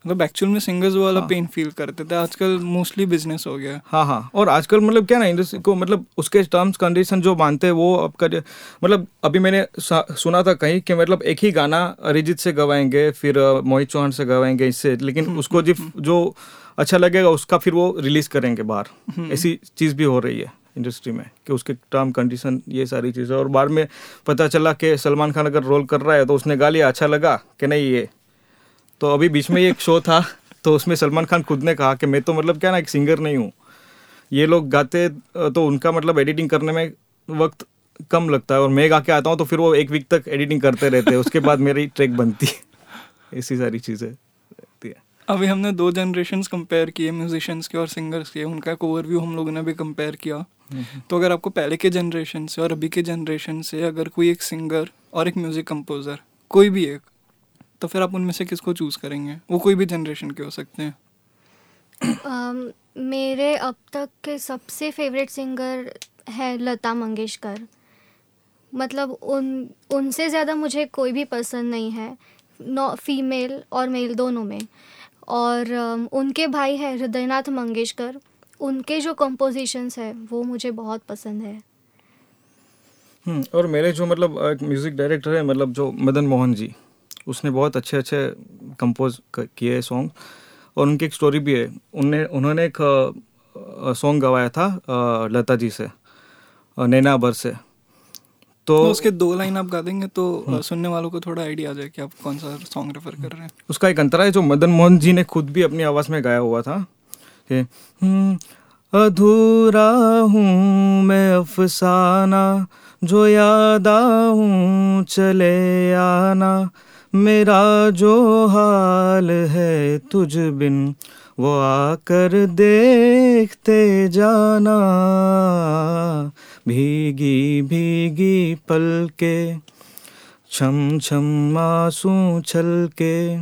मतलब एक्चुअल में सिंगर्स वाला हाँ. पेन फील करते थे आजकल मोस्टली बिज़नेस हो गया। हाँ हाँ। और आजकल मतलब क्या ना इंडस्ट्री को मतलब उसके टर्म्स कंडीशन जो मानते हैं वो अब कर मतलब अभी मैंने सुना था कहीं कि मतलब एक ही गाना अरिजीत से गवाएँगे फिर मोहित चौहान से गवाएँगे इससे लेकिन हम्म, उसको हम्म, हम्म। जो अच्छा लगेगा उसका फिर वो रिलीज़ करेंगे बाहर। ऐसी चीज़ भी हो रही है इंडस्ट्री में कि उसके टर्म कंडीशन ये सारी चीज़ें। और बाद में पता चला कि सलमान खान अगर रोल कर रहा है तो उसने गा लिया अच्छा लगा कि नहीं ये? तो अभी बीच में एक शो था तो उसमें सलमान खान खुद ने कहा कि मैं तो मतलब क्या ना एक सिंगर नहीं हूँ। ये लोग गाते तो उनका मतलब एडिटिंग करने में वक्त कम लगता है और मैं गा के आता हूँ तो फिर वो एक वीक तक एडिटिंग करते रहते हैं उसके बाद मेरी ट्रैक बनती है। ऐसी सारी चीज़ें रहती है। अभी हमने दो जनरेशन कंपेयर किए म्यूजिशियंस के और सिंगर्स के उनका एक ओवरव्यू हम लोगों ने भी कंपेयर किया। तो अगर आपको पहले के जनरेशन से और अभी के जनरेशन से अगर कोई एक सिंगर और एक म्यूज़िक कंपोज़र कोई भी एक तो फिर आप उनमें से किसको चूज़ करेंगे? वो कोई भी जनरेशन के हो सकते हैं। um, मेरे अब तक के सबसे फेवरेट सिंगर है लता मंगेशकर। मतलब उन उनसे ज़्यादा मुझे कोई भी पसंद नहीं है। नो फीमेल और मेल दोनों में। और um, उनके भाई है हृदयनाथ मंगेशकर। उनके जो कंपोजिशंस है वो मुझे बहुत पसंद है। हम्म, और मेरे जो मतलब एक म्यूज़िक डायरेक्टर है मतलब जो मदन मोहन जी। उसने बहुत अच्छे अच्छे कंपोज किए सॉन्ग और उनकी एक स्टोरी भी है। उनने उन्होंने एक सॉन्ग गवाया था लता जी से नैना बर से। तो, तो उसके दो लाइन आप गा देंगे तो हम्म। सुनने वालों को थोड़ा आइडिया आ जाए कि आप कौन सा सॉन्ग रेफर कर रहे हैं। उसका एक अंतरा है जो मदन मोहन जी ने खुद भी अपनी आवाज़ में गाया हुआ था। कि हम्म, अधूरा हूँ मैं अफसाना जो याद आऊँ चले आना। मेरा जो हाल है तुझ बिन, वो आकर देखते जाना। भीगी भीगी पल के छम छम आँसू छल के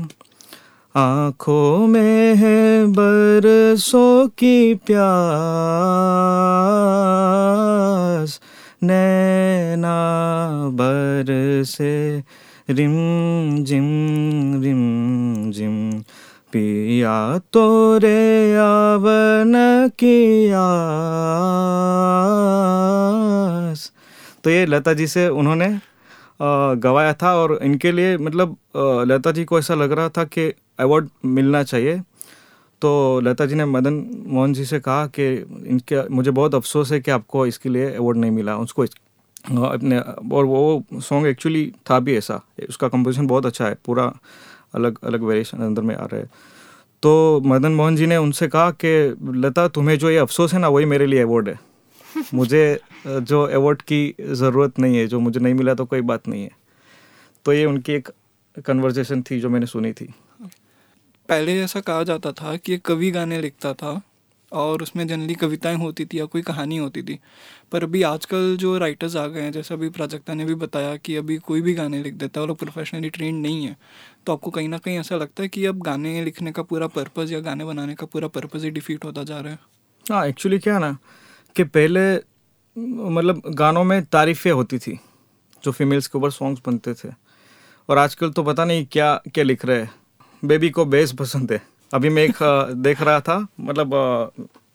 आँखों में है बरसों की प्यास, नैना बर से रिम जिम रिम जिम। पिया तोरे आवन की आस। तो ये लता जी से उन्होंने गवाया था और इनके लिए मतलब लता जी को ऐसा लग रहा था कि अवार्ड मिलना चाहिए। तो लता जी ने मदन मोहन जी से कहा कि इनके, मुझे बहुत अफसोस है कि आपको इसके लिए अवार्ड नहीं मिला, उसको अपने और वो सॉन्ग एक्चुअली था भी ऐसा। उसका कंपोजिशन बहुत अच्छा है पूरा अलग अलग वेरिएशन अंदर में आ रहा है। तो मदन मोहन जी ने उनसे कहा कि लता तुम्हें जो ये अफसोस है ना वही मेरे लिए अवार्ड है। मुझे जो अवार्ड की ज़रूरत नहीं है जो मुझे नहीं मिला तो कोई बात नहीं है। तो ये उनकी एक कन्वर्जेशन थी जो मैंने सुनी थी। पहले ऐसा कहा जाता था कि एक कवि गाने लिखता था और उसमें जनरली कविताएँ होती थी या कोई कहानी होती थी। पर अभी आजकल जो राइटर्स आ गए हैं, जैसे अभी प्राजक्ता ने भी बताया कि अभी कोई भी गाने लिख देता है और प्रोफेशनली ट्रेंड नहीं है तो आपको कहीं ना कहीं ऐसा लगता है कि अब गाने लिखने का पूरा पर्पज़ या गाने बनाने का पूरा पर्पज़ ही डिफीट होता जा रहा है? हाँ एक्चुअली क्या ना, कि पहले मतलब गानों में तारीफ़ें होती थी, जो फीमेल्स के ऊपर सॉन्ग्स बनते थे। और आजकल तो पता नहीं क्या क्या लिख रहे हैं। बेबी को बेस पसंद है। अभी मैं एक देख रहा था मतलब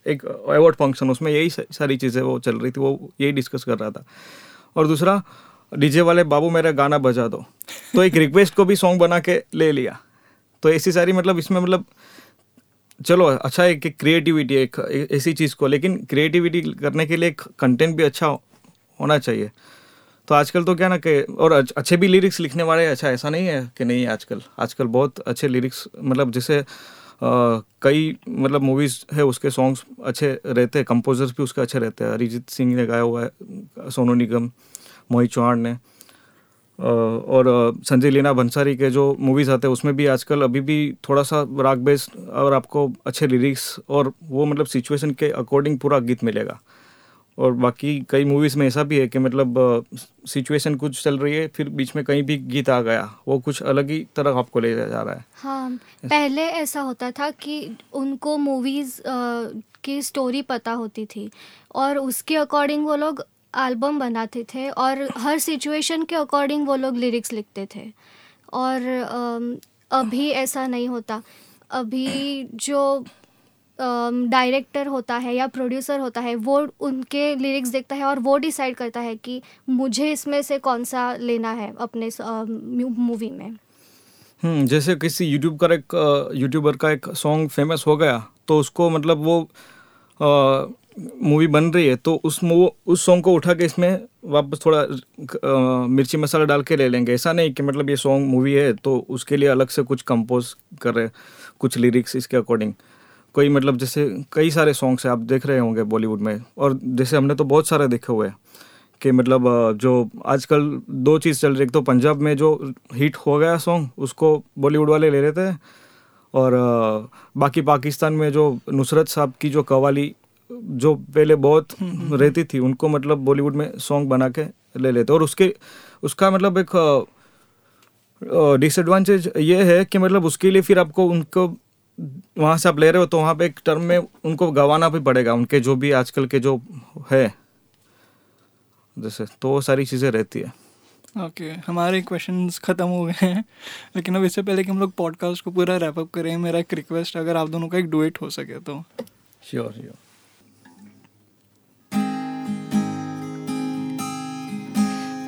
एक अवार्ड फ़ंक्शन उसमें यही सारी चीज़ें वो चल रही थी, वो यही डिस्कस कर रहा था। और दूसरा डीजे वाले, बाबू, मेरा गाना बजा दो। तो एक रिक्वेस्ट को भी सॉन्ग बना के ले लिया। तो ऐसी सारी मतलब इसमें मतलब चलो अच्छा एक क्रिएटिविटी एक, ऐसी चीज़ को, लेकिन क्रिएटिविटी करने के लिए एक कंटेंट भी अच्छा होना चाहिए। तो आजकल तो क्या ना कि, और अच्छे भी लिरिक्स लिखने वाले अच्छा ऐसा नहीं है कि नहीं, आजकल आजकल बहुत अच्छे लिरिक्स मतलब जैसे कई मतलब मूवीज़ है, उसके सॉन्ग्स अच्छे रहते हैं कंपोजर्स भी उसके अच्छे रहते हैं। अरिजीत सिंह ने गाया हुआ है, सोनू निगम, मोहित चौहान ने। और संजय लीना भंसारी के जो मूवीज़ आते हैं, उसमें भी आजकल अभी भी थोड़ा सा राग बेस्ड और आपको अच्छे लिरिक्स और वो मतलब सिचुएशन के अकॉर्डिंग पूरा गीत मिलेगा। और बाकी कई मूवीज़ में ऐसा भी है कि मतलब सिचुएशन कुछ चल रही है, फिर बीच में कहीं भी गीत आ गया, वो कुछ अलग ही तरह आपको ले जा रहा है। हाँ पहले ऐसा होता था कि उनको मूवीज़ की स्टोरी पता होती थी और उसके अकॉर्डिंग वो लोग एल्बम बनाते थे और हर सिचुएशन के अकॉर्डिंग वो लोग लिरिक्स लिखते थे। और अभी ऐसा नहीं होता। अभी जो डायरेक्टर होता है या प्रोड्यूसर होता है वो उनके लिरिक्स देखता है और वो डिसाइड करता है कि मुझे इसमें से कौन सा लेना है अपने मूवी में हम्म जैसे किसी यूट्यूब का एक यूट्यूबर का एक सॉन्ग फ़ेमस हो गया तो उसको मतलब वो मूवी बन रही है तो उस उस सॉन्ग को उठा के इसमें वापस थोड़ा आ, मिर्ची मसाला डाल के ले लेंगे। ऐसा नहीं कि मतलब ये सॉन्ग मूवी है तो उसके लिए अलग से कुछ कंपोज कर रहे कुछ लिरिक्स इसके अकॉर्डिंग कोई मतलब जैसे कई सारे सॉन्ग्स हैं आप देख रहे होंगे बॉलीवुड में। और जैसे हमने तो बहुत सारे देखे हुए हैं कि मतलब जो आजकल दो चीज़ चल रही एक तो पंजाब में जो हिट हो गया सॉन्ग उसको बॉलीवुड वाले ले लेते हैं। और बाकी पाकिस्तान में जो नुसरत साहब की जो कवाली जो पहले बहुत रहती थी उनको मतलब बॉलीवुड में सॉन्ग बना के ले लेते और उसके उसका मतलब एक डिसएडवांटेज ये है कि मतलब उसके लिए फिर आपको उनको वहाँ से आप ले रहे हो तो वहाँ पे एक टर्म में उनको गवाना भी पड़ेगा उनके जो भी आजकल के जो है। जैसे तो वो सारी चीज़ें रहती है। ओके okay, हमारे क्वेश्चंस ख़त्म हो गए हैं। लेकिन अब इससे पहले कि हम लोग पॉडकास्ट को पूरा रैप अप करें मेरा एक रिक्वेस्ट अगर आप दोनों का एक डुएट हो सके तो। श्योर श्योर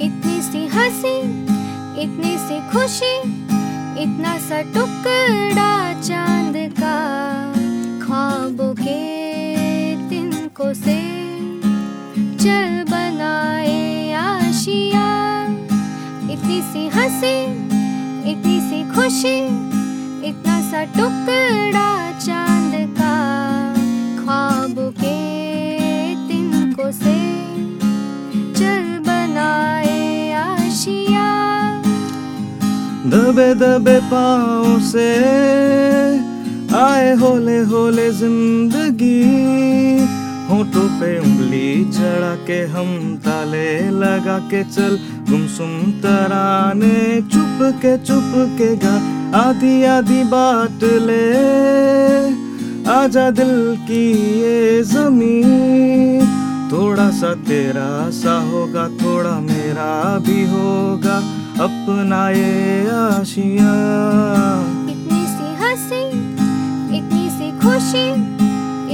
इतनी सी हँसी इतनी सी खुशी इतना सा टुकड़ा चाँद का, ख्वाबों के तिनको से चल बनाए आशिया। इतनी सी हँसी, इतनी सी खुशी, इतना सा टुकड़ा दबे दबे पाँव से आए होले होले ज़िंदगी। होठों पे उंगली चढ़ा के हम ताले लगा के चल। गुमसुम तराने चुप के चुप के गा। आधी आधी बात ले आजा दिल की ये ज़मीन। थोड़ा सा तेरा सा होगा, थोड़ा मेरा भी होगा। अपना ये आशिया। इतनी सी हँसी इतनी सी खुशी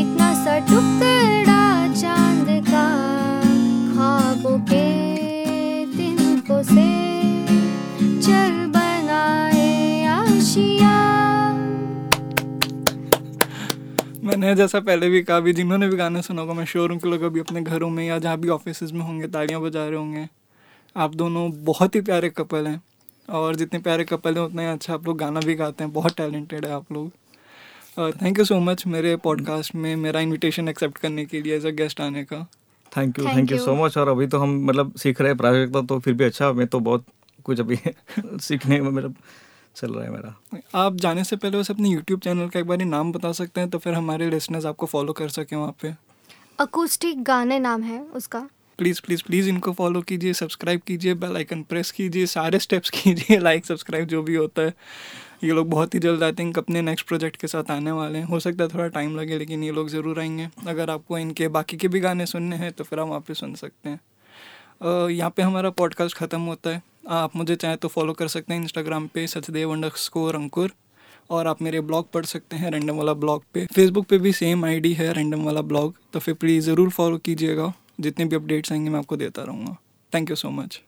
इतना सा टुकड़ा चाँद का ख्वाबों के तिनको से चल बनाए आशिया। मैंने जैसा पहले भी कहा भी जिन्होंने भी गाने सुना होगा मैं श्योर हूँ कि लोग अभी अपने घरों में या जहाँ भी ऑफ़िस में होंगे तालियाँ बजा रहे होंगे। आप दोनों बहुत ही प्यारे कपल हैं और जितने प्यारे कपल हैं उतने अच्छा आप लोग गाना भी गाते हैं। बहुत टैलेंटेड है आप लोग। थैंक यू सो मच मेरे पॉडकास्ट में मेरा इनविटेशन एक्सेप्ट करने के लिए एज अ गेस्ट आने का। Thank you thank you so much और अभी तो हम मतलब सीख रहे हैं प्राजक्ता तो फिर भी अच्छा मैं तो बहुत कुछ अभी सीखने में मतलब चल रहा है मेरा। आप जाने से पहले बस अपने यूट्यूब चैनल का एक बार नाम बता सकते हैं तो फिर हमारे लिसनर्स आपको फॉलो कर सकें वहाँ पे। अकूस्टिक गाने नाम है उसका। प्लीज़ प्लीज़ प्लीज़ इनको फॉलो कीजिए सब्सक्राइब कीजिए बेल आइकन प्रेस कीजिए, सारे स्टेप्स कीजिए लाइक सब्सक्राइब जो भी होता है। ये लोग बहुत ही जल्द आई थिंक अपने नेक्स्ट प्रोजेक्ट के साथ आने वाले हैं। हो सकता है थोड़ा टाइम लगे, लेकिन ये लोग ज़रूर आएँगे। अगर आपको इनके बाकी के भी गाने सुनने हैं तो फिर आप वहाँ पे सुन सकते हैं। यहाँ पे हमारा पॉडकास्ट ख़त्म होता है। आप मुझे चाहें तो फॉलो कर सकते हैं इंस्टाग्राम पे, सचदेव अंडर स्कोर अंकुर। और आप मेरे ब्लॉग पढ़ सकते हैं रैंडम वाला ब्लॉग पे। फेसबुक पे भी सेम आईडी है रैंडम वाला ब्लॉग तो फिर प्लीज़ ज़रूर फॉलो कीजिएगा। जितने भी अपडेट्स आएँगे मैं आपको देता रहूँगा। Thank you so much